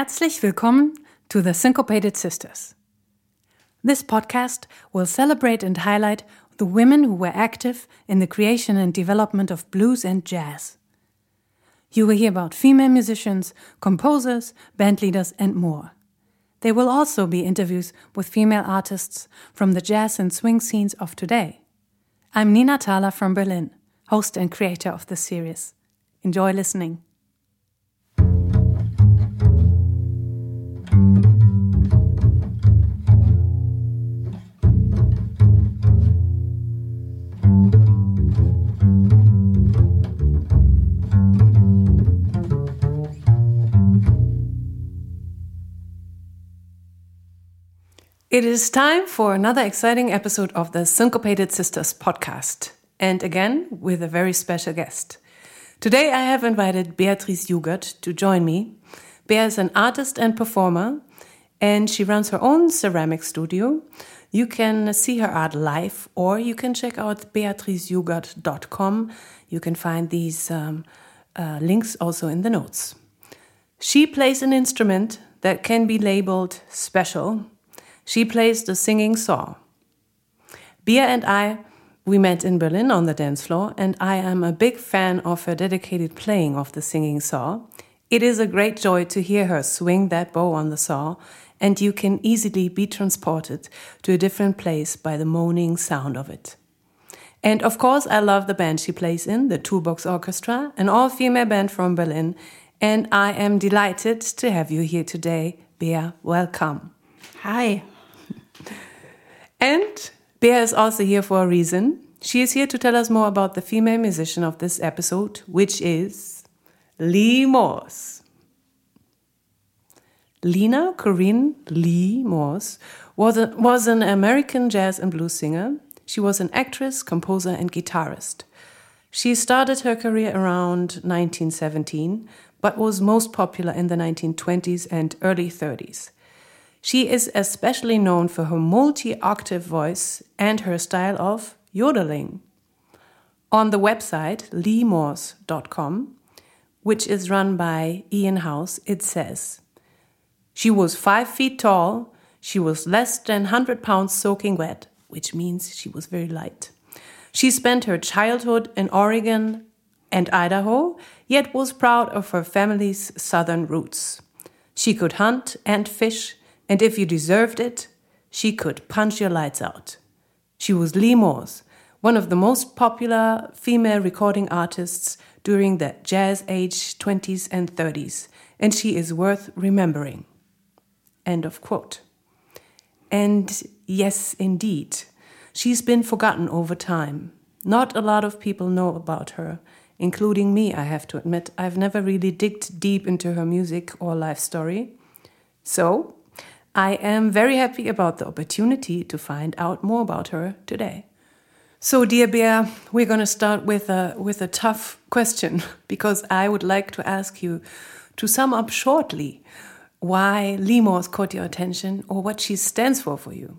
Herzlich willkommen to the Syncopated Sisters. This podcast will celebrate and highlight the women who were active in the creation and development of blues and jazz. You will hear about female musicians, composers, band leaders, and more. There will also be interviews with female artists from the jazz and swing scenes of today. I'm Nina Thaler from Berlin, host and creator of this series. Enjoy listening. It is time for another exciting episode of the Syncopated Sisters podcast, and again with a very special guest. Today I have invited Beatrice Jugert to join me. Bea is an artist and performer, and she runs her own ceramic studio. You can see her art live, or you can check out beatricejugert.com. You can find these um, uh, links also in the notes. She plays an instrument that can be labeled special she plays the singing saw. Bea and I, we met in Berlin on the dance floor, and I am a big fan of her dedicated playing of the singing saw. It is a great joy to hear her swing that bow on the saw, and you can easily be transported to a different place by the moaning sound of it. And of course, I love the band she plays in, the Toolbox Orchestra, an all female band from Berlin. And I am delighted to have you here today. Bea, welcome. Hi. And Bea is also here for a reason. She is here to tell us more about the female musician of this episode, which is Lee Morse. Lena Corinne Lee Morse was, a, was an American jazz and blues singer. She was an actress, composer, and guitarist. She started her career around 1917, but was most popular in the 1920s and early 30s. She is especially known for her multi octave voice and her style of yodeling. On the website leemorse.com, which is run by Ian House, it says She was five feet tall, she was less than 100 pounds soaking wet, which means she was very light. She spent her childhood in Oregon and Idaho, yet was proud of her family's southern roots. She could hunt and fish and if you deserved it, she could punch your lights out. She was Lee Morse, one of the most popular female recording artists during the jazz age 20s and 30s, and she is worth remembering. End of quote. And yes, indeed, she's been forgotten over time. Not a lot of people know about her, including me, I have to admit. I've never really digged deep into her music or life story. So, I am very happy about the opportunity to find out more about her today. So, dear Bea, we're going to start with a with a tough question because I would like to ask you to sum up shortly why Lee Morse caught your attention or what she stands for for you.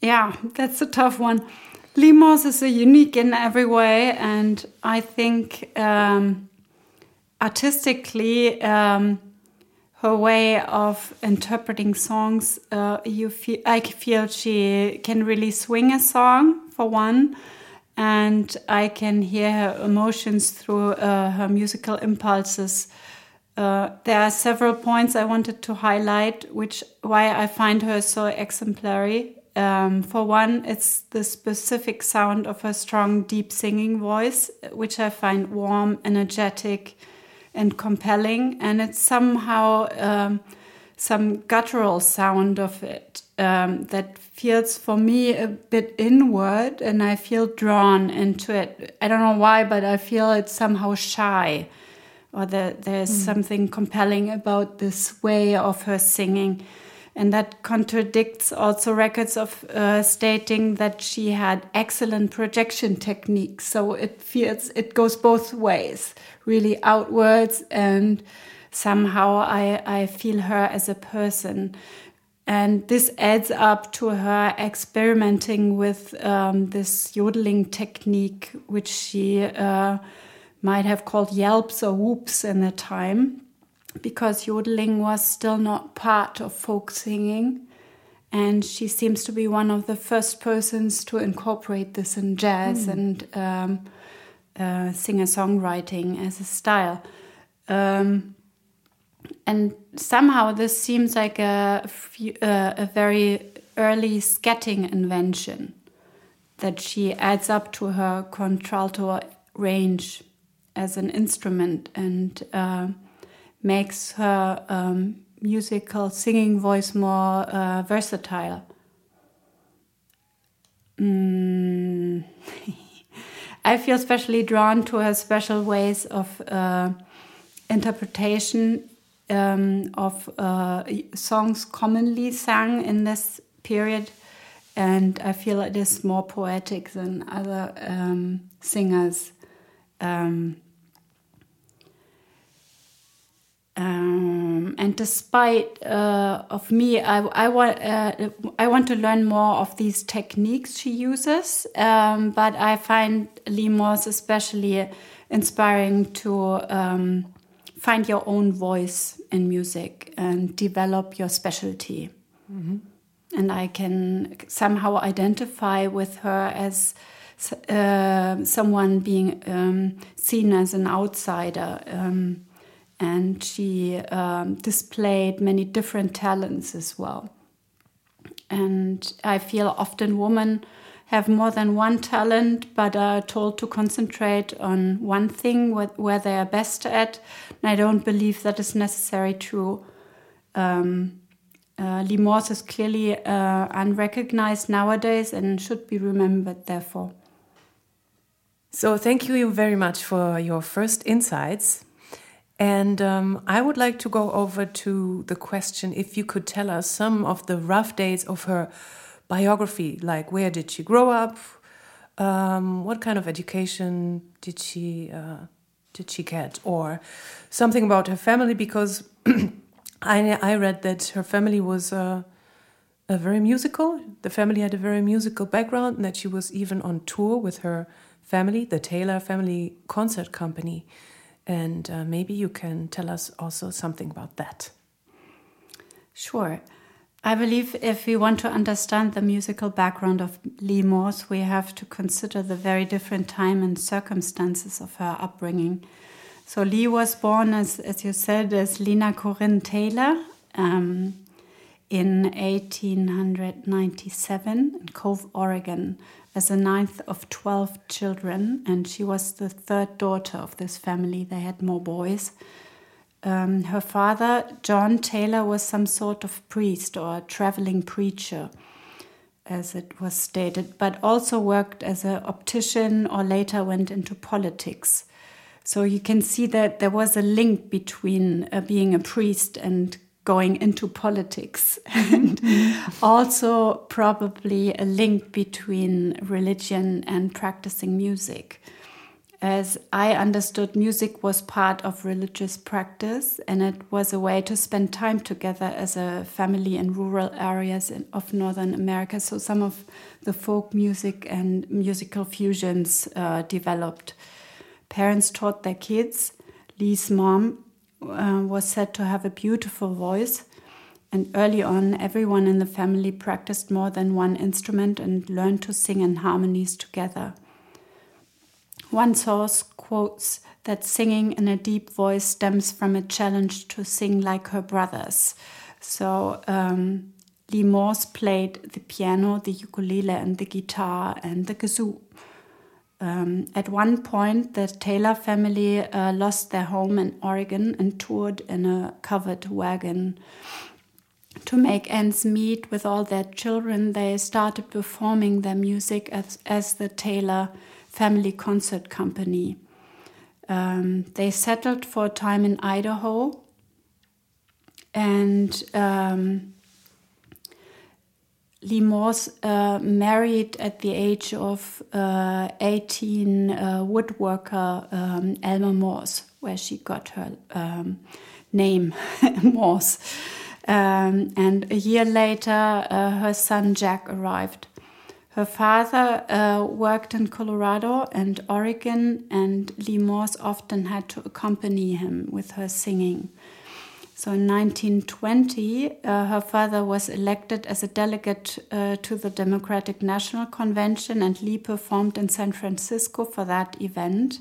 Yeah, that's a tough one. Lee Morse is a unique in every way, and I think um, artistically. Um, her way of interpreting songs. Uh, you feel, I feel she can really swing a song for one, and I can hear her emotions through uh, her musical impulses. Uh, there are several points I wanted to highlight, which why I find her so exemplary. Um, for one, it's the specific sound of her strong, deep singing voice, which I find warm, energetic, and compelling, and it's somehow um, some guttural sound of it um, that feels for me a bit inward, and I feel drawn into it. I don't know why, but I feel it's somehow shy, or that there's mm. something compelling about this way of her singing and that contradicts also records of uh, stating that she had excellent projection techniques. So it feels it goes both ways, really outwards, and somehow I I feel her as a person. And this adds up to her experimenting with um, this yodeling technique, which she uh, might have called yelps or whoops in the time, because yodeling was still not part of folk singing. And she seems to be one of the first persons to incorporate this in jazz mm. and um, uh, singer songwriting as a style. Um, and somehow this seems like a, uh, a very early scatting invention that she adds up to her contralto range as an instrument and uh, makes her um, musical singing voice more uh, versatile. Mm. I feel especially drawn to her special ways of uh, interpretation um, of uh, songs commonly sung in this period, and I feel it is more poetic than other um, singers. Um, um, and despite uh, of me, I, I want uh, I want to learn more of these techniques she uses. Um, but I find Lee Morse especially inspiring to um, find your own voice in music and develop your specialty. Mm -hmm. And I can somehow identify with her as uh, someone being um, seen as an outsider. And she um, displayed many different talents as well. And I feel often women have more than one talent, but are told to concentrate on one thing where they are best at. And I don't believe that is necessarily true. Um, uh, Lee Morse is clearly uh, unrecognized nowadays and should be remembered, therefore. So, thank you very much for your first insights. And um, I would like to go over to the question if you could tell us some of the rough dates of her biography, like where did she grow up, um, what kind of education did she uh, did she get, or something about her family, because I I read that her family was uh, a very musical. The family had a very musical background, and that she was even on tour with her family, the Taylor Family Concert Company. And uh, maybe you can tell us also something about that. Sure. I believe if we want to understand the musical background of Lee Morse, we have to consider the very different time and circumstances of her upbringing. So Lee was born, as, as you said, as Lena Corinne Taylor um, in 1897 in Cove, Oregon as the ninth of 12 children, and she was the third daughter of this family. They had more boys. Um, her father, John Taylor, was some sort of priest or traveling preacher, as it was stated, but also worked as an optician or later went into politics. So you can see that there was a link between uh, being a priest and going into politics, and also probably a link between religion and practicing music. As I understood, music was part of religious practice, and it was a way to spend time together as a family in rural areas of Northern America. So, some of the folk music and musical fusions uh, developed. Parents taught their kids. Lee's mom uh, was said to have a beautiful voice. And early on, everyone in the family practiced more than one instrument and learned to sing in harmonies together. One source quotes that singing in a deep voice stems from a challenge to sing like her brothers. So, um, Lee Morse played the piano, the ukulele, and the guitar and the kazoo. Um, at one point, the Taylor family uh, lost their home in Oregon and toured in a covered wagon. To make ends meet with all their children, they started performing their music as, as the Taylor Family Concert Company. Um, they settled for a time in Idaho and um, Lee uh, married at the age of uh, 18 uh, woodworker um, Elmer Morse, where she got her um, name, Morse. Um, and a year later, uh, her son Jack arrived. Her father uh, worked in Colorado and Oregon, and Lee Morse often had to accompany him with her singing. So in 1920, uh, her father was elected as a delegate uh, to the Democratic National Convention, and Lee performed in San Francisco for that event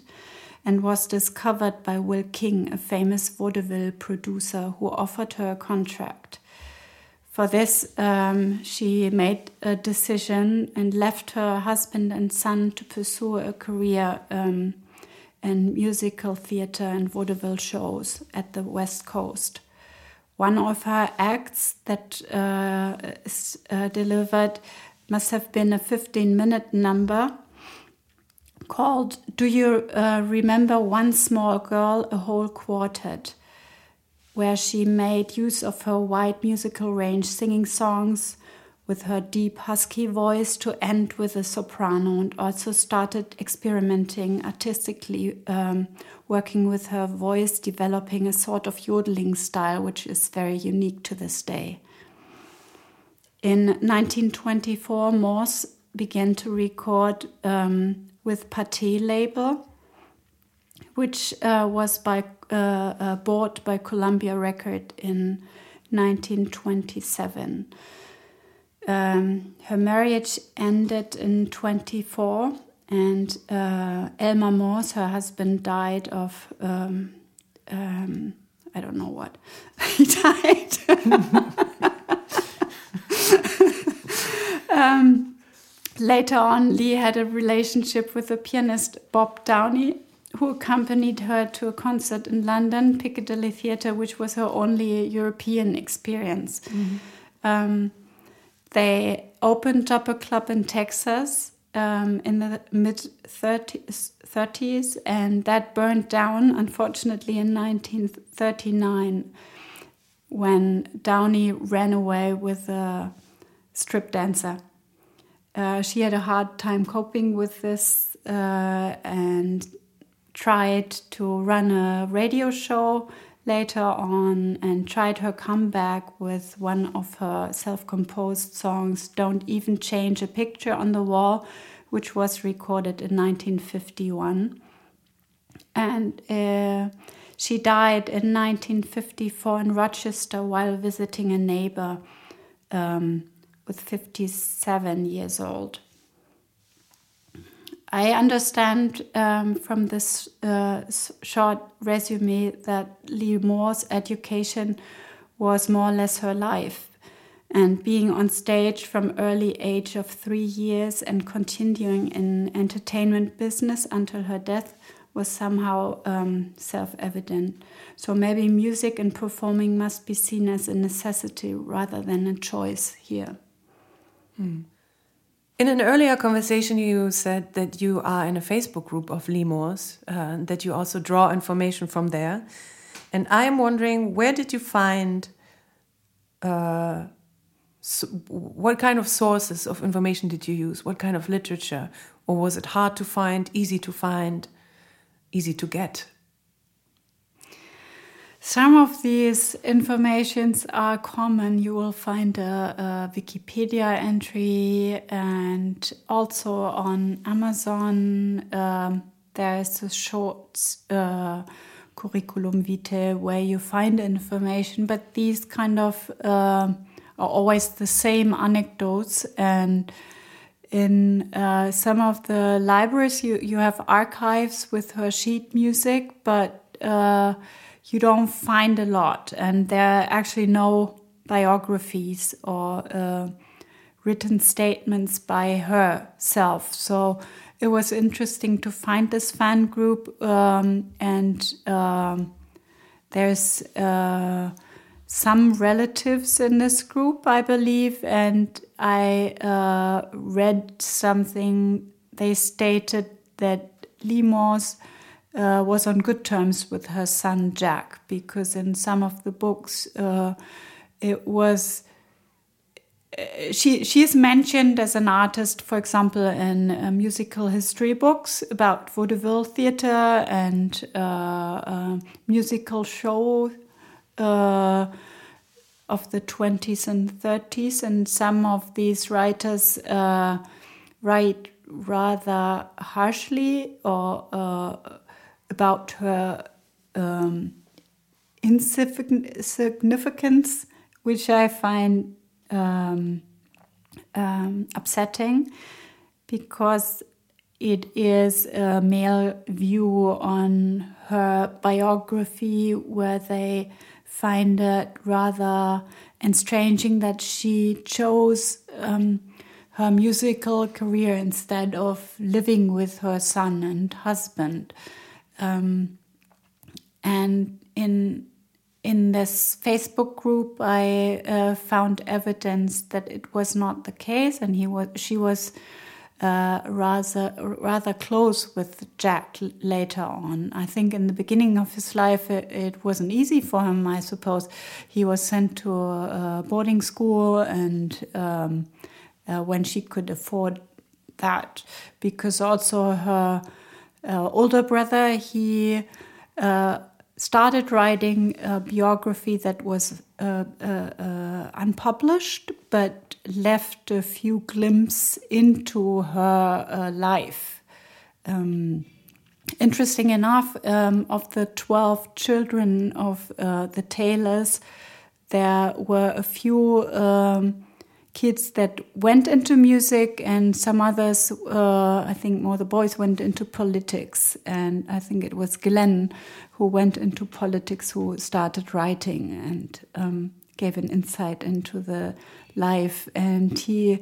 and was discovered by Will King, a famous vaudeville producer who offered her a contract. For this, um, she made a decision and left her husband and son to pursue a career um, in musical theater and vaudeville shows at the West Coast. One of her acts that uh, is uh, delivered must have been a 15 minute number called Do You uh, Remember One Small Girl, a Whole Quartet? where she made use of her wide musical range, singing songs with her deep husky voice to end with a soprano, and also started experimenting artistically, um, working with her voice, developing a sort of yodeling style, which is very unique to this day. In 1924, Morse began to record um, with Pathé label, which uh, was by uh, uh, bought by Columbia Record in 1927. Um, her marriage ended in 24, and uh, Elmer Morse, her husband, died of um, um, I don't know what. he died. um, later on, Lee had a relationship with the pianist Bob Downey, who accompanied her to a concert in London, Piccadilly Theatre, which was her only European experience. Mm -hmm. They opened up a club in Texas um, in the mid 30s, 30s, and that burned down, unfortunately, in 1939 when Downey ran away with a strip dancer. Uh, she had a hard time coping with this uh, and tried to run a radio show later on and tried her comeback with one of her self composed songs, Don't Even Change a Picture on the Wall, which was recorded in 1951. And uh, she died in 1954 in Rochester while visiting a neighbor um, with 57 years old. I understand um, from this uh, short resume that Lee Morse's education was more or less her life. And being on stage from early age of three years and continuing in entertainment business until her death was somehow um, self-evident. So maybe music and performing must be seen as a necessity rather than a choice here. Hmm. In an earlier conversation, you said that you are in a Facebook group of Lee Morse, uh, that you also draw information from there. And I am wondering, where did you find, uh, so what kind of sources of information did you use? What kind of literature? Or was it hard to find, easy to find, easy to get? Some of these informations are common. You will find a, a Wikipedia entry and also on Amazon. Um, there is a short uh, curriculum vitae where you find information, but these kind of uh, are always the same anecdotes and in uh, some of the libraries you, you have archives with her sheet music but uh, you don't find a lot, and there are actually no biographies or uh, written statements by herself. So it was interesting to find this fan group, um, and um, there's uh, some relatives in this group, I believe, and I uh, read something. They stated that Lee Morse uh, was on good terms with her son Jack because in some of the books uh, it was uh, she she is mentioned as an artist, for example, in uh, musical history books about vaudeville theater and uh, uh, musical show of the 20s and 30s, and some of these writers write rather harshly or uh, about her um, insignificance, which I find um, um, upsetting because it is a male view on her biography where they find it rather estranging that she chose um, her musical career instead of living with her son and husband. Um, and in in this Facebook group, I uh, found evidence that it was not the case, and he was she was uh, rather rather close with Jack later on. I think in the beginning of his life it, it, wasn't easy for him. I suppose he was sent to a boarding school, and um, uh, when she could afford that, because also her uh, older brother he uh, started writing a biography that was uh, uh, uh, unpublished, but left a few glimpses into her uh, life. Um, interesting enough, um, of the 12 children of the Taylors, there were a few um, kids that went into music, and some others, uh, I think more the boys, went into politics. And I think it was Glenn who went into politics who started writing and um, gave an insight into the life. And he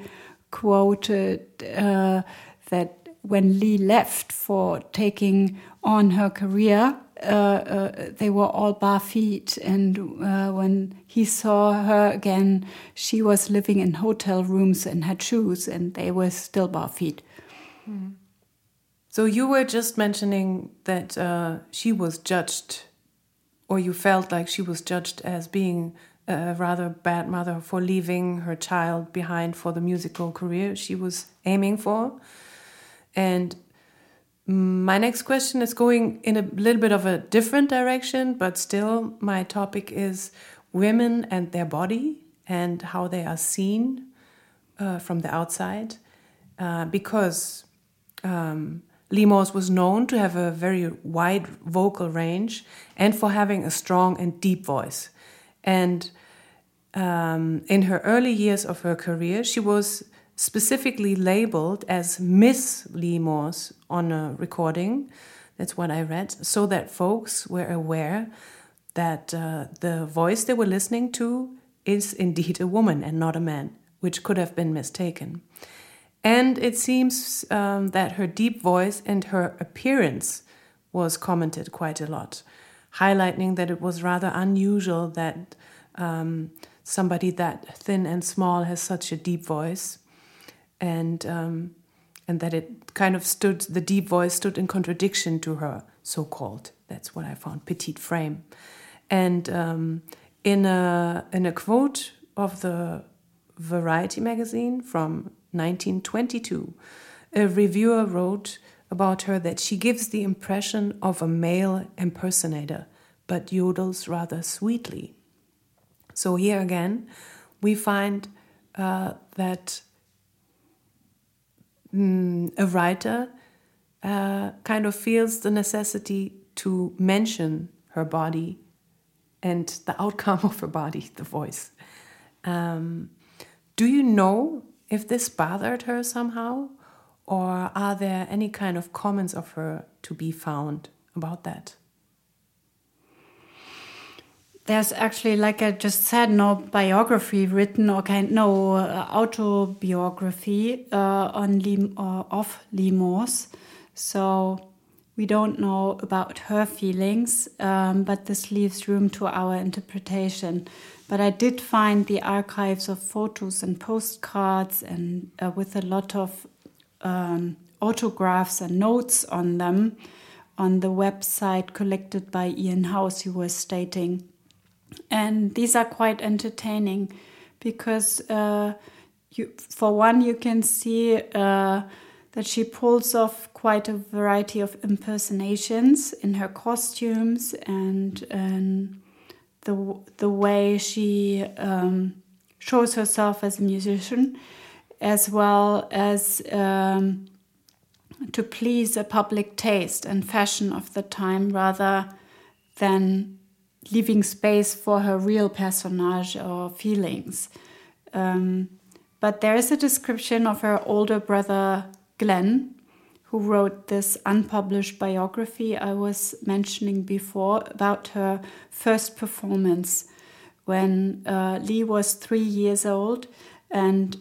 quoted uh, that when Lee left for taking on her career, uh, uh, they were all bare feet. And uh, when he saw her again, she was living in hotel rooms and had shoes, and they were still bare feet. Mm. So you were just mentioning that uh, she was judged, or you felt like she was judged as being a rather bad mother for leaving her child behind for the musical career she was aiming for. And my next question is going in a little bit of a different direction, but still, my topic is women and their body and how they are seen uh, from the outside. Uh, because um, Lee Morse was known to have a very wide vocal range and for having a strong and deep voice. And um, in her early years of her career, she was specifically labeled as Miss Lee Morse on a recording. That's what I read, so that folks were aware that uh, the voice they were listening to is indeed a woman and not a man, which could have been mistaken. And it seems um, that her deep voice and her appearance was commented quite a lot, highlighting that it was rather unusual that um, somebody that thin and small has such a deep voice and um, and that it kind of stood the deep voice stood in contradiction to her so-called that's what I found petite frame, and um, in a in a quote of the Variety magazine from 1922, a reviewer wrote about her that she gives the impression of a male impersonator, but yodels rather sweetly. So here again, we find uh, that mm, a writer uh, kind of feels the necessity to mention her body and the outcome of her body, the voice. Um, do you know if this bothered her somehow? Or are there any kind of comments of her to be found about that? There's actually, like I just said, no biography written or kind no uh, autobiography uh, on Lim, uh, of Lee Morse. So we don't know about her feelings, um, but this leaves room to our interpretation. But I did find the archives of photos and postcards, and uh, with a lot of um, autographs and notes on them on the website collected by Ian House, who was stating and these are quite entertaining because uh, you, for one you can see uh, that she pulls off quite a variety of impersonations in her costumes and, and the the way she um, shows herself as a musician as well as um, to please a public taste and fashion of the time rather than leaving space for her real personage or feelings. Um, but there is a description of her older brother Glenn, who wrote this unpublished biography I was mentioning before about her first performance when uh, Lee was three years old. And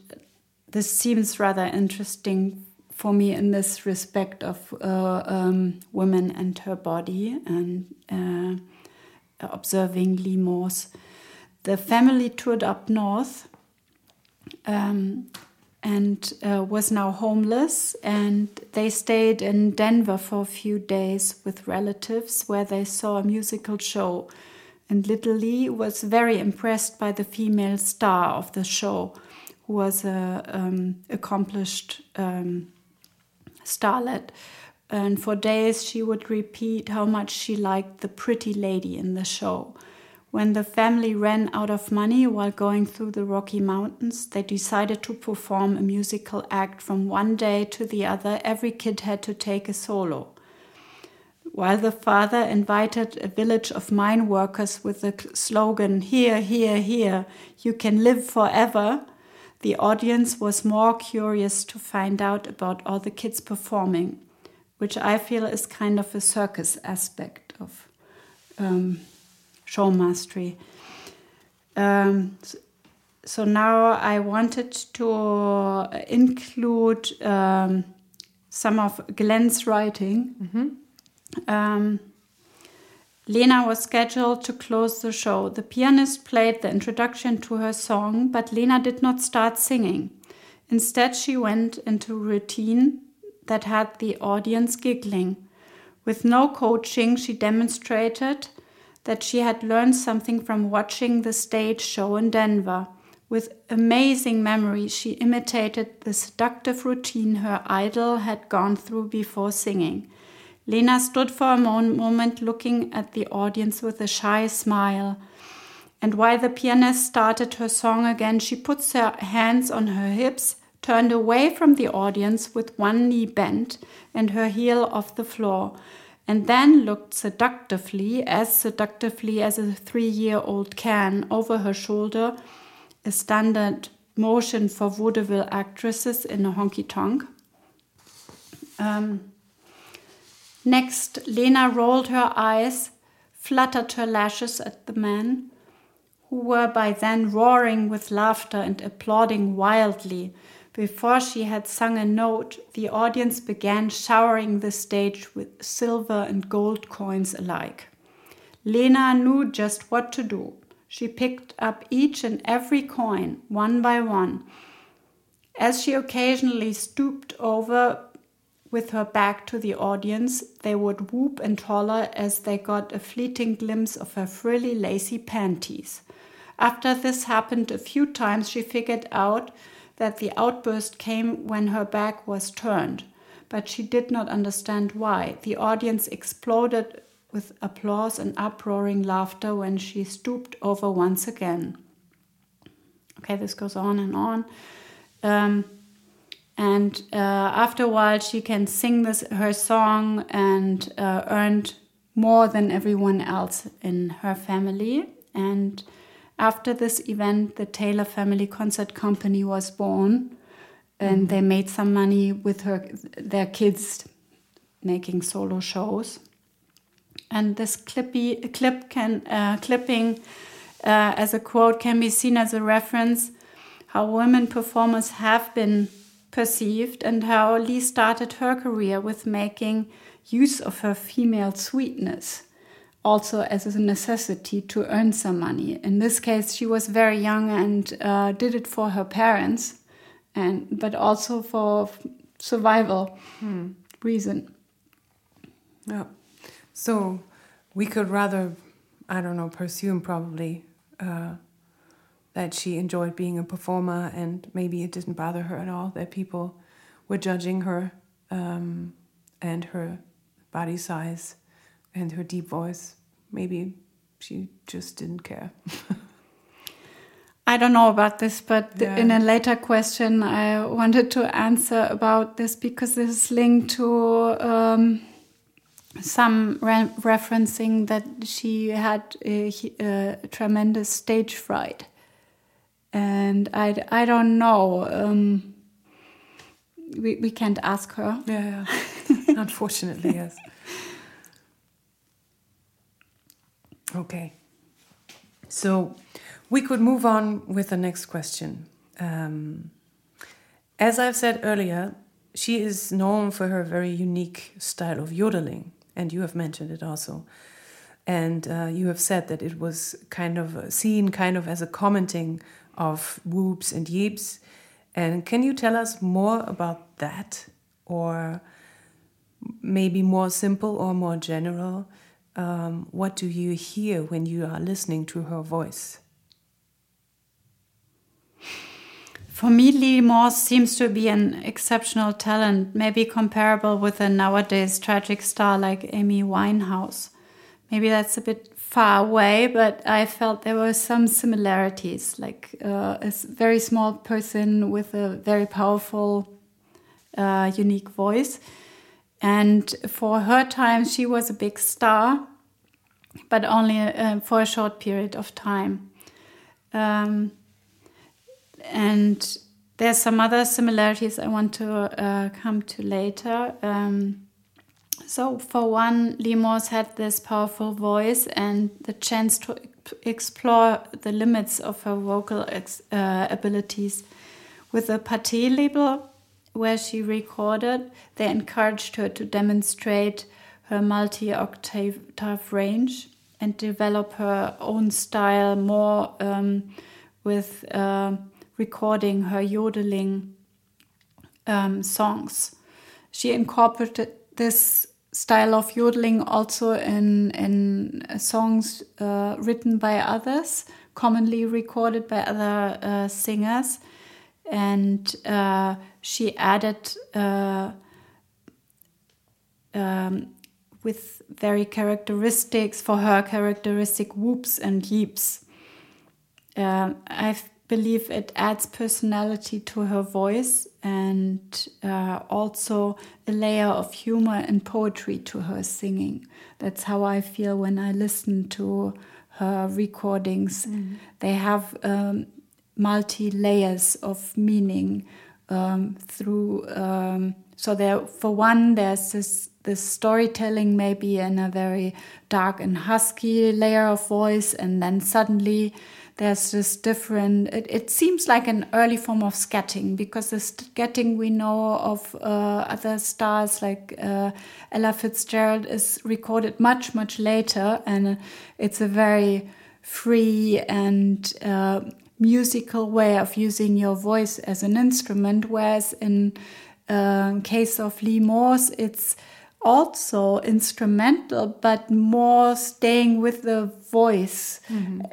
this seems rather interesting for me in this respect of uh, um, women and her body and uh, observing Lee Morse. The family toured up north um, and uh, was now homeless, and they stayed in Denver for a few days with relatives where they saw a musical show. And little Lee was very impressed by the female star of the show, who was a um, accomplished um, starlet. And for days she would repeat how much she liked the pretty lady in the show. When the family ran out of money while going through the Rocky Mountains, they decided to perform a musical act from one day to the other. Every kid had to take a solo. While the father invited a village of mine workers with the slogan, Here, here, here, you can live forever, the audience was more curious to find out about all the kids performing, which I feel is kind of a circus aspect of. Um, show mastery. Um, so now I wanted to include um, some of Glenn's writing. Mm-hmm. Um, Lena was scheduled to close the show. The pianist played the introduction to her song, but Lena did not start singing. Instead, she went into routine that had the audience giggling. With no coaching, she demonstrated that she had learned something from watching the stage show in Denver. With amazing memory, she imitated the seductive routine her idol had gone through before singing. Lena stood for a moment looking at the audience with a shy smile. And while the pianist started her song again, she put her hands on her hips, turned away from the audience with one knee bent and her heel off the floor and then looked seductively, as seductively as a three year old can, over her shoulder, a standard motion for vaudeville actresses in a honky tonk. Um, next, Lena rolled her eyes, fluttered her lashes at the men, who were by then roaring with laughter and applauding wildly before she had sung a note, the audience began showering the stage with silver and gold coins alike. Lena knew just what to do. She picked up each and every coin, one by one. As she occasionally stooped over with her back to the audience, they would whoop and holler as they got a fleeting glimpse of her frilly, lacy panties. After this happened a few times, she figured out that the outburst came when her back was turned, but she did not understand why. The audience exploded with applause and uproaring laughter when she stooped over once again. Okay, this goes on and on. Um, and uh, after a while, she can sing this her song and uh, earned more than everyone else in her family. And after this event, the Taylor Family Concert Company was born, and mm-hmm. they made some money with her their kids making solo shows. And this clippy clip can uh, clipping uh, as a quote can be seen as a reference how women performers have been perceived and how Lee started her career with making use of her female sweetness also as a necessity to earn some money. In this case, she was very young and uh, did it for her parents, and but also for survival hmm. reason. Yeah. So we could rather, I don't know, presume probably uh, that she enjoyed being a performer, and maybe it didn't bother her at all that people were judging her um, and her body size and her deep voice. Maybe she just didn't care. I don't know about this, but Yeah. in a later question, I wanted to answer about this because this is linked to um, some re referencing that she had a, a tremendous stage fright, and I I don't know. Um, we we can't ask her. Yeah, unfortunately, yes. Okay. So we could move on with the next question. Um, as I've said earlier, she is known for her very unique style of yodeling, and you have mentioned it also. And uh, you have said that it was kind of seen kind of as a commenting of whoops and yeeps. And can you tell us more about that? Or maybe more simple or more general? Um, what do you hear when you are listening to her voice? For me, Lee Morse seems to be an exceptional talent, maybe comparable with a nowadays tragic star like Amy Winehouse. Maybe that's a bit far away, but I felt there were some similarities, like uh, a very small person with a very powerful, uh, unique voice. And for her time, she was a big star, but only uh, for a short period of time. Um, and there's some other similarities I want to uh, come to later. Um, so, for one, Lee Morse had this powerful voice and the chance to explore the limits of her vocal uh, abilities. With the Pathé label, where she recorded, they encouraged her to demonstrate her multi octave range and develop her own style more um, with uh, recording her yodeling um, songs. She incorporated this style of yodeling also in in songs uh, written by others, commonly recorded by other uh, singers, and uh, she added uh, um, with very characteristics for her characteristic whoops and yeeps. Um, I believe it adds personality to her voice and uh, also a layer of humor and poetry to her singing. That's how I feel when I listen to her recordings. They have um, multi layers of meaning um, through. Um, so there, for one, there's this this storytelling maybe in a very dark and husky layer of voice, and then suddenly there's this different it, it seems like an early form of scatting because the scatting we know of uh, other stars like uh, ella fitzgerald is recorded much much later and it's a very free and uh, musical way of using your voice as an instrument whereas in uh, case of lee morse it's also instrumental, but more staying with the voice,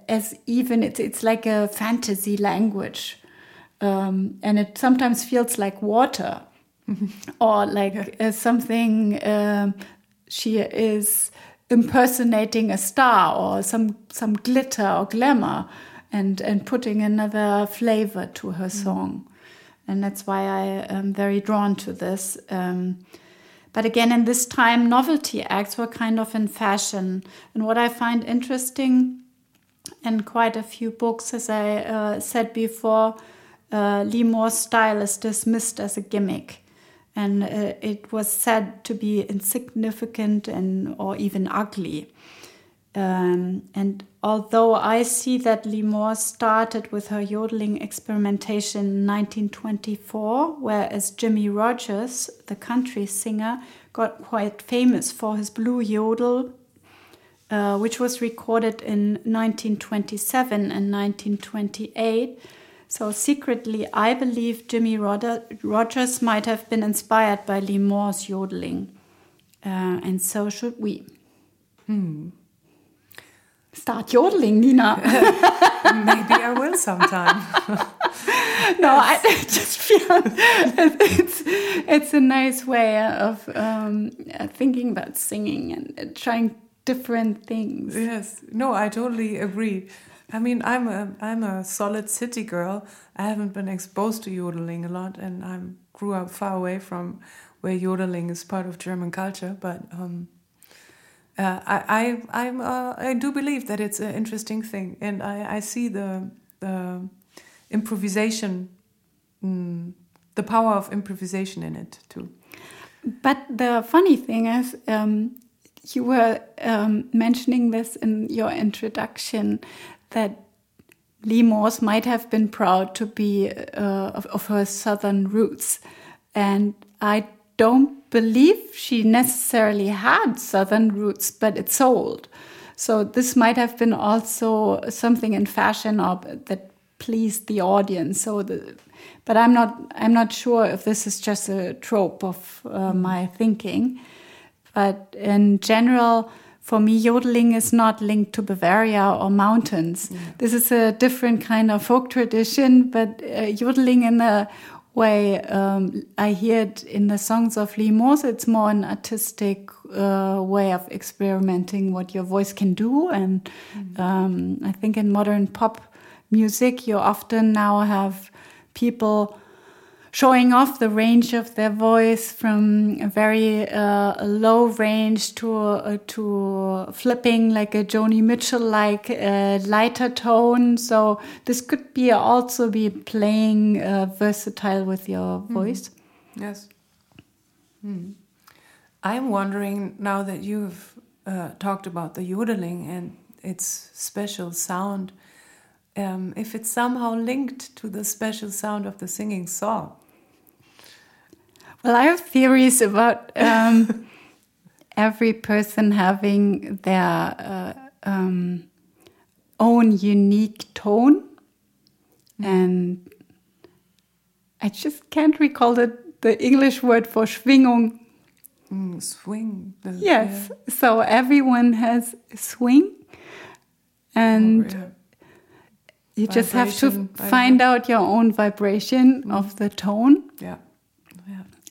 as even it's it's like a fantasy language, um, and it sometimes feels like water, or like uh, something um, she is impersonating a star or some some glitter or glamour, and and putting another flavor to her song, and that's why I am very drawn to this. Um, but again, in this time, novelty acts were kind of in fashion. And what I find interesting in quite a few books, as I uh, said before, uh, Lee Morse's style is dismissed as a gimmick. And uh, it was said to be insignificant and or even ugly. Um, and although I see that Lee Morse started with her yodeling experimentation in 1924, whereas Jimmie Rodgers, the country singer, got quite famous for his blue yodel, uh, which was recorded in 1927 and 1928. So secretly, I believe Jimmie Roder Rodgers might have been inspired by Lee Morse's yodeling, uh, and so should we. Start yodeling, Nina. Maybe I will sometime. no, I just feel it's it's a nice way of um, thinking about singing and trying different things. yes. No, I totally agree. I mean, I'm a I'm a solid city girl. I haven't been exposed to yodeling a lot, and I grew up far away from where yodeling is part of German culture. But um, uh, I I I'm uh, I do believe that it's an interesting thing, and I I see the the improvisation, mm, the power of improvisation in it too. But the funny thing is, um, you were um, mentioning this in your introduction that Lee Morse might have been proud to be uh, of, of, her southern roots, and I don't believe she necessarily had southern roots, but it sold. So this might have been also something in fashion or that pleased the audience. So the, but I'm not I'm not sure if this is just a trope of uh, my thinking. But in general, for me, yodeling is not linked to Bavaria or mountains. Yeah. This is a different kind of folk tradition, but uh, yodeling in a way um, I hear it in the songs of Lee Morse. It's more an artistic uh, way of experimenting what your voice can do, and mm. um, I think in modern pop music, you often now have people showing off the range of their voice from a very uh, low range to uh, to flipping like a Joni Mitchell like uh, lighter tone. So this could be also be playing uh, versatile with your hmm. voice. Mm. Yes. Mm. I'm wondering now that you've uh, talked about the yodeling and its special sound. Um, if it's somehow linked to the special sound of the singing song. Well, I have theories about um, every person having their uh, um, own unique tone. Mm. And I just can't recall the, the English word for Schwingung. Mm, swing. The, yes. Yeah. So everyone has a swing. And. Oh, yeah. You vibration, just have to find out your own vibration mm. of the tone. Yeah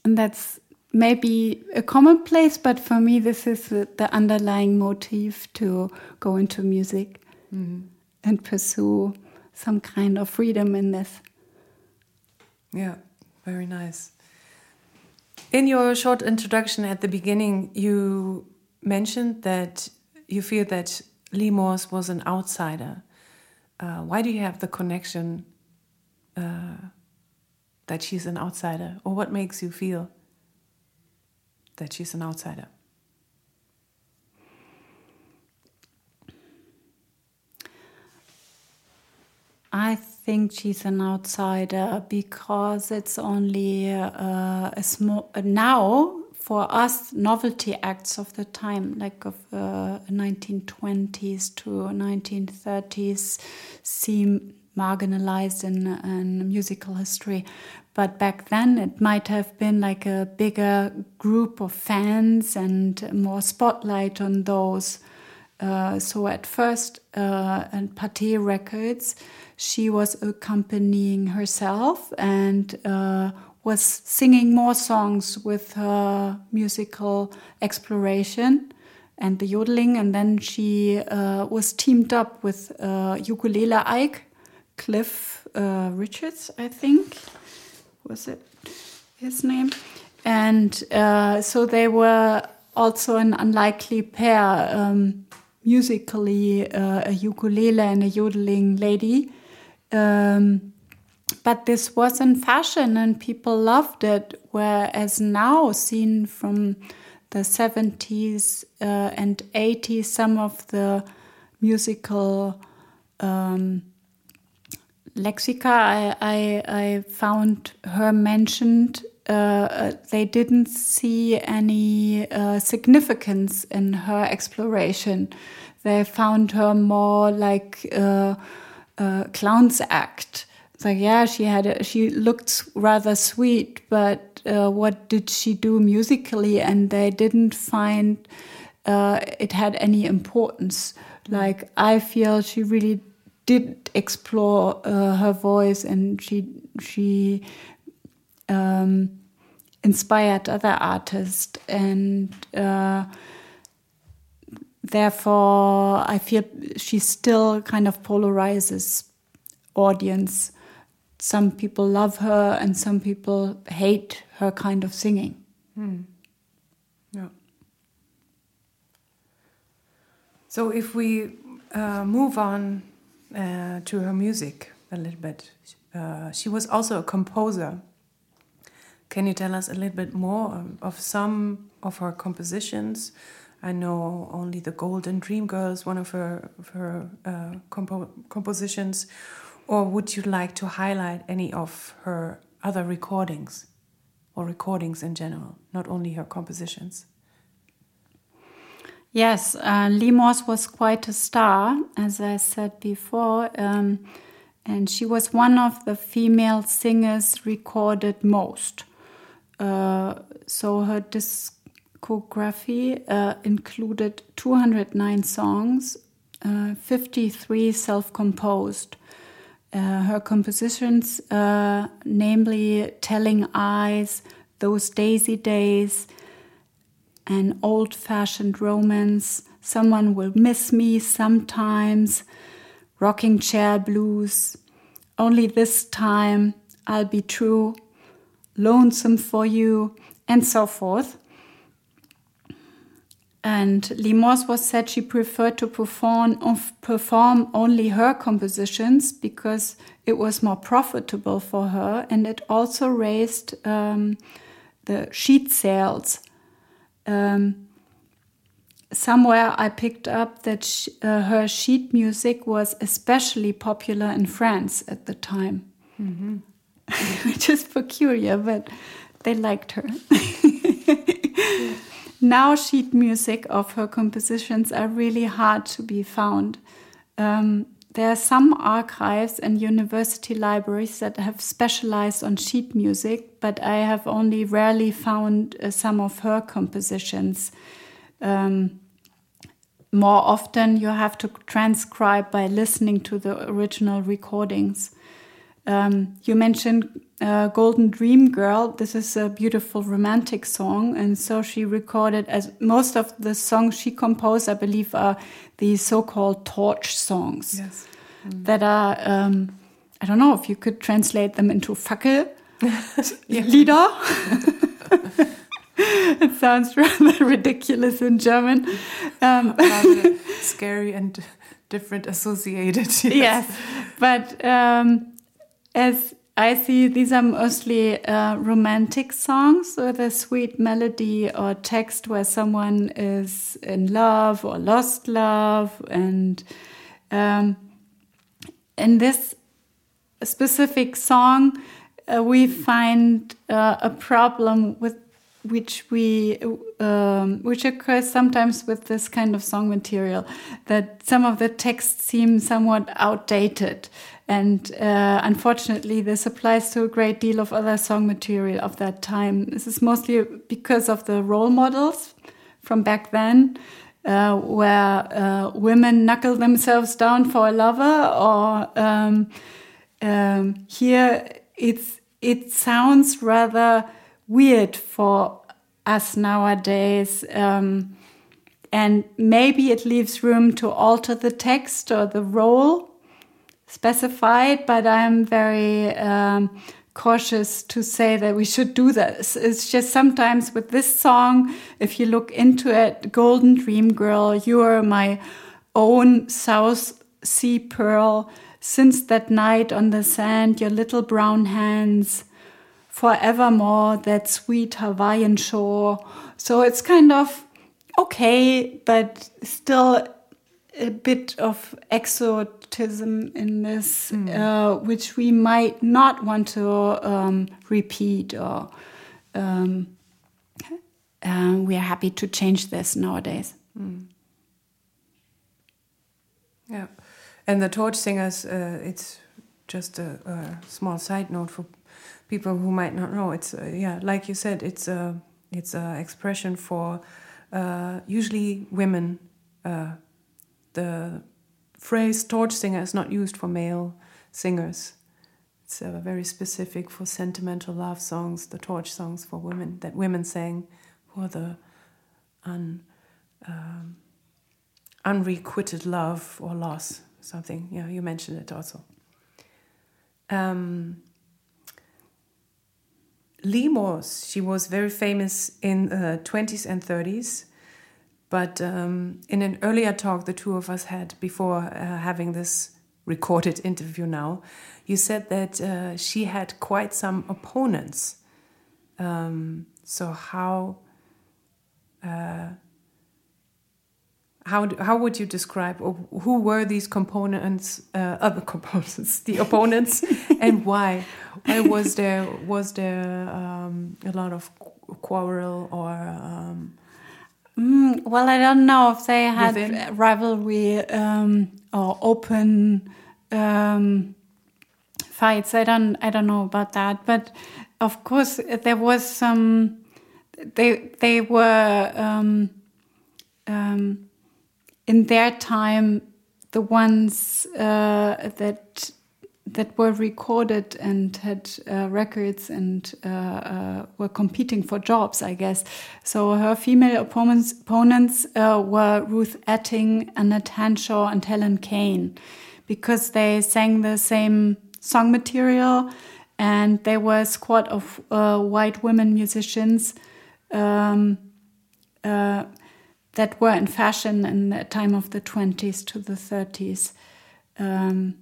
and that's maybe a commonplace, but for me, this is the underlying motive to go into music mm. and pursue some kind of freedom in this. Yeah, very nice. In your short introduction at the beginning, you mentioned that you feel that Lee Morse was an outsider. Uh, why do you have the connection uh, that she's an outsider? Or what makes you feel that she's an outsider? I think she's an outsider because it's only uh, a small now for us novelty acts of the time, like of uh, 1920s to 1930s, seem marginalized in, in musical history. But back then, it might have been like a bigger group of fans and more spotlight on those. Uh, so at first, uh, at Pathé Records, she was accompanying herself and uh, was singing more songs with her musical exploration and the yodeling. And then she uh, was teamed up with uh, ukulele Ike, Cliff uh, Richards, I think was it his name? And uh, so they were also an unlikely pair um, musically, uh, a ukulele and a yodeling lady. Um, but this was in fashion and people loved it. Whereas now, seen from the 70s uh, and 80s, some of the musical um, lexica I, I, I found her mentioned uh, uh, they didn't see any uh, significance in her exploration. They found her more like a, a clown's act. It's like, yeah, she had a, she looked rather sweet, but uh, what did she do musically? And they didn't find uh, it had any importance. Like I feel she really did explore uh, her voice and she she um, inspired other artists and uh, therefore, I feel she still kind of polarizes audience. Some people love her, and some people hate her kind of singing. Hmm. Yeah. So if we uh, move on uh, to her music a little bit, uh, she was also a composer. Can you tell us a little bit more of some of her compositions? I know only the Golden Dream Girls, one of her of her uh, compo compositions, or would you like to highlight any of her other recordings, or recordings in general, not only her compositions? Yes, uh, Lee Morse was quite a star, as I said before, um, and she was one of the female singers recorded most. Uh, so her discography uh, included 209 songs, uh, 53 self composed. Uh, her compositions, uh, namely Telling Eyes, Those Daisy Days, an old fashioned romance, Someone Will Miss Me Sometimes, Rocking Chair Blues, Only This Time, I'll Be True, Lonesome for You, and so forth. And Lee Morse was said she preferred to perform, perform only her compositions because it was more profitable for her and it also raised um, the sheet sales. Um, somewhere I picked up that she, uh, her sheet music was especially popular in France at the time. Mm -hmm. which is peculiar, but they liked her. now, sheet music of her compositions are really hard to be found. Um, there are some archives and university libraries that have specialized on sheet music, but I have only rarely found uh, some of her compositions. Um, more often, you have to transcribe by listening to the original recordings. Um, you mentioned uh, Golden Dream Girl. This is a beautiful romantic song. And so she recorded, as most of the songs she composed, I believe, are the so called torch songs yes. mm. that are, um, I don't know if you could translate them into Fackel Lieder. it sounds rather ridiculous in German. Um, scary and different associated. Yes, yes. but um, as I see, these are mostly uh, romantic songs with a sweet melody or text where someone is in love or lost love. And um, in this specific song, uh, we find uh, a problem with which we um, which occurs sometimes with this kind of song material that some of the texts seem somewhat outdated and uh, unfortunately this applies to a great deal of other song material of that time this is mostly because of the role models from back then uh, where uh, women knuckle themselves down for a lover or um, um, here it's it sounds rather weird for us nowadays. Um, and maybe it leaves room to alter the text or the role specified, but I'm very um, cautious to say that we should do this. It's just sometimes with this song, if you look into it, Golden Dream Girl, you are my own South Sea Pearl. Since that night on the sand, your little brown hands forevermore, that sweet Hawaiian shore. So it's kind of okay, but still a bit of exotism in this, mm. uh, which we might not want to um, repeat or. Um, uh, we are happy to change this nowadays. Mm. Yeah, and the torch singers, uh, it's just a, a, small side note for people who might not know. It's uh, yeah, like you said, it's a it's a expression for uh, usually women. Uh, the phrase "torch singer" is not used for male singers. It's uh, very specific for sentimental love songs. The torch songs for women that women sang for the un, um, unrequited love or loss, something. Yeah, you mentioned it also. Um, Lee Morse, she was very famous in the 20s and 30s. But um, in an earlier talk the two of us had before uh, having this recorded interview now, you said that uh, she had quite some opponents. Um, so how uh, how how would you describe or who were these components uh, other components the opponents and why why was there was there um, a lot of quarrel or um, mm, well I don't know if they had within? rivalry um, or open um, fights I don't I don't know about that but of course there was some they they were um, um, in their time the ones uh, that that were recorded and had uh, records and uh, uh were competing for jobs, I guess. So her female opponents, opponents uh, were Ruth Etting, Annette Hanshaw, and Helen Kane, because they sang the same song material, and they were a squad of uh, white women musicians. Um, that were in fashion in the time of the 20s to the 30s. Um,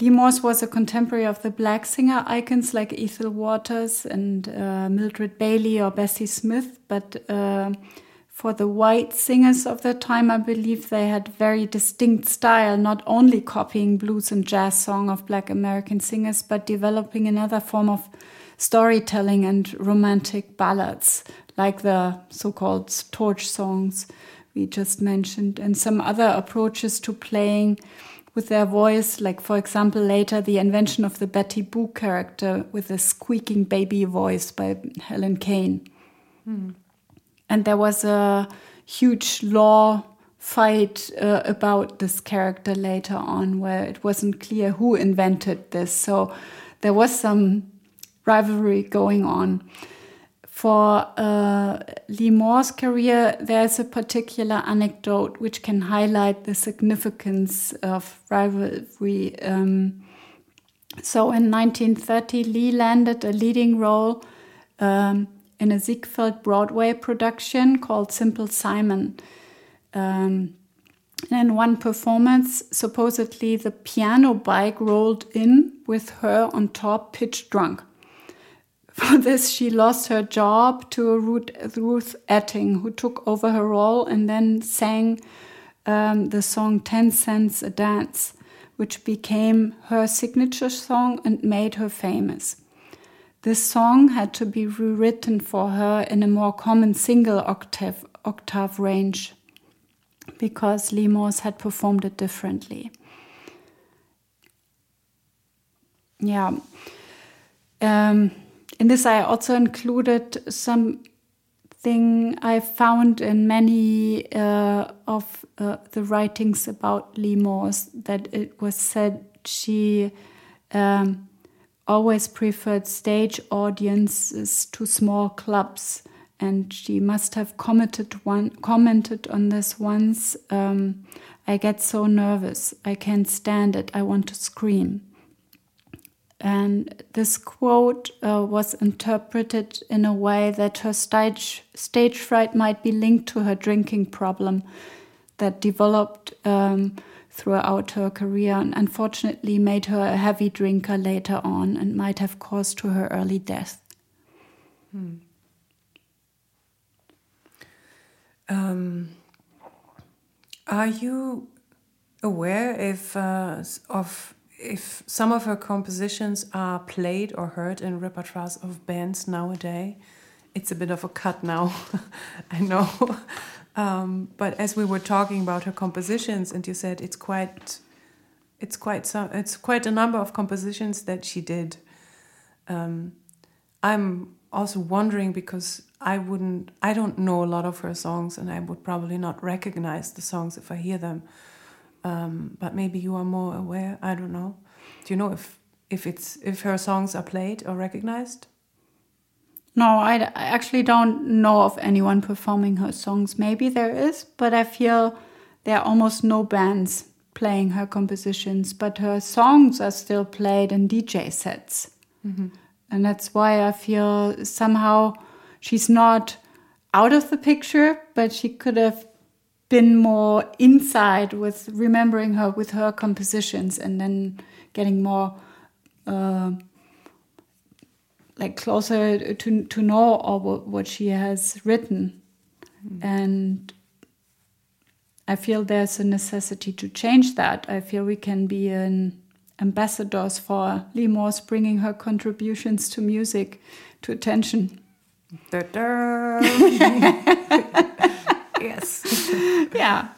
Lee Morse was a contemporary of the black singer icons like Ethel Waters and uh, Mildred Bailey or Bessie Smith, but uh, for the white singers of the time, I believe they had very distinct style, not only copying blues and jazz song of black American singers, but developing another form of storytelling and romantic ballads like the so-called torch songs we just mentioned, and some other approaches to playing with their voice, like for example later the invention of the Betty Boop character with a squeaking baby voice by Helen Kane. Hmm. And there was a huge law fight uh, about this character later on where it wasn't clear who invented this. So there was some rivalry going on for uh, Lee Morse's career, there's a particular anecdote which can highlight the significance of rivalry. Um, so in 1930, Lee landed a leading role um, in a Ziegfeld Broadway production called Simple Simon. Um, in one performance, supposedly the piano bike rolled in with her on top, pitch drunk. For this, she lost her job to Ruth Etting, who took over her role and then sang um, the song 10 Cents a Dance, which became her signature song and made her famous. This song had to be rewritten for her in a more common single octave, octave range because Lee Morse had performed it differently. Yeah. Um, in this, I also included something I found in many uh, of uh, the writings about Lee Morse that it was said she um, always preferred stage audiences to small clubs. And she must have commented one commented on this once. Um, I get so nervous. I can't stand it. I want to scream. And this quote uh, was interpreted in a way that her stage, stage fright might be linked to her drinking problem that developed um, throughout her career and unfortunately made her a heavy drinker later on and might have caused to her early death. Hmm. Um, are you aware if uh, of if some of her compositions are played or heard in repertoires of bands nowadays, it's a bit of a cut now, I know. Um, but as we were talking about her compositions, and you said it's quite, it's quite some, it's quite a number of compositions that she did. Um, I'm also wondering because I wouldn't, I don't know a lot of her songs, and I would probably not recognize the songs if I hear them. Um, but maybe you are more aware. I don't know. Do you know if if it's if her songs are played or recognized? No, I, I actually don't know of anyone performing her songs. Maybe there is, but I feel there are almost no bands playing her compositions, but her songs are still played in DJ sets. And that's why I feel somehow she's not out of the picture, but she could have been more inside with remembering her with her compositions and then getting more uh, like closer to to know all what, what she has written and I feel there's a necessity to change that. I feel we can be an ambassadors for Lee Morse bringing her contributions to music to attention. yes. Yeah,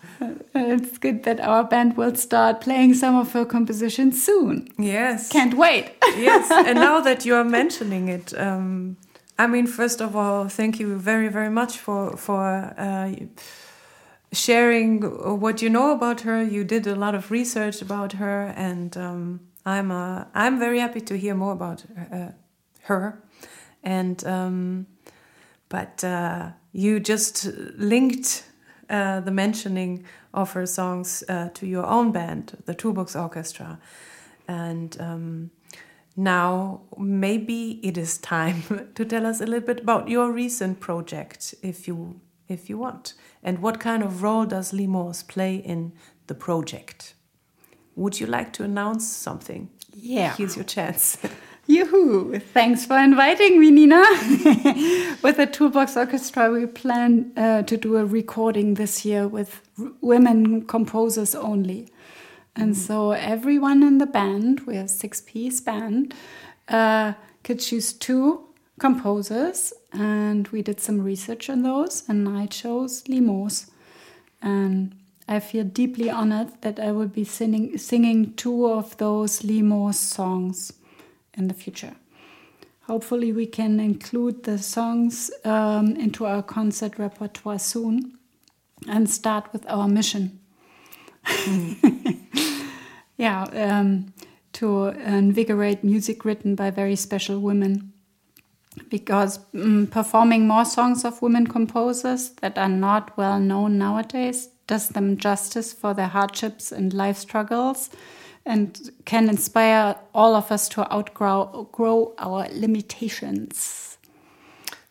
it's good that our band will start playing some of her compositions soon. Yes. Can't wait. yes. And now that you are mentioning it, um, I mean, first of all, thank you very, very much for for uh, sharing what you know about her. You did a lot of research about her, and um, I'm uh, I'm very happy to hear more about uh, her. And um, but uh, you just linked uh, the mentioning of her songs uh, to your own band, the Toolbox Orchestra, and. Um, now, maybe it is time to tell us a little bit about your recent project, if you if you want, and what kind of role does Lee Morse play in the project? Would you like to announce something? Yeah. Here's your chance. Yoo-hoo! Thanks for inviting me, Nina. with the Toolbox Orchestra, we plan uh, to do a recording this year with r- women composers only. And so everyone in the band, we're a six-piece band, uh, could choose two composers, and we did some research on those, and I chose Lee Morse. And I feel deeply honored that I will be singing, singing two of those Lee Morse songs in the future. Hopefully, we can include the songs um, into our concert repertoire soon and start with our mission. yeah, um, to invigorate music written by very special women. Because um, performing more songs of women composers that are not well known nowadays does them justice for their hardships and life struggles and can inspire all of us to outgrow grow our limitations.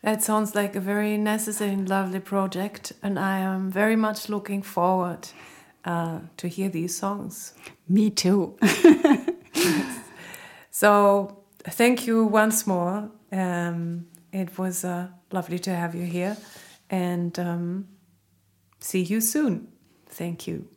That sounds like a very necessary and lovely project, and I am very much looking forward uh, to hear these songs. Me too. So, thank you once more. Um, it was uh, lovely to have you here, and um, see you soon. Thank you.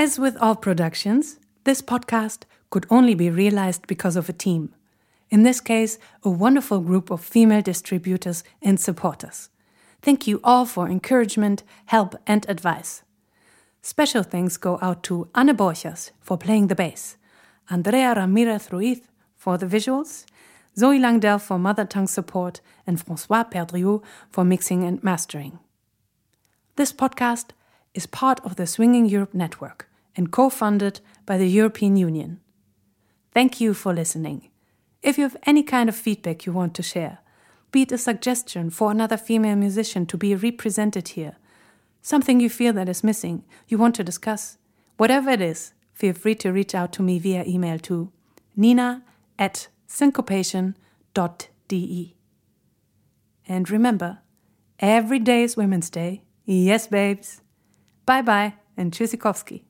As with all productions, this podcast could only be realized because of a team. In this case, a wonderful group of female distributors and supporters. Thank you all for encouragement, help, and advice. Special thanks go out to Anne Borchers for playing the bass, Andrea Ramirez Ruiz for the visuals, Zoe Langdell for mother tongue support, and Francois Perdriau for mixing and mastering. This podcast is part of the Swinging Europe Network and co funded by the European Union. Thank you for listening. If you have any kind of feedback you want to share, be it a suggestion for another female musician to be represented here, something you feel that is missing, you want to discuss, whatever it is, feel free to reach out to me via email to nina at syncopation.de. And remember, every day is Women's Day. Yes, babes. Bye bye and Tschüssikowski.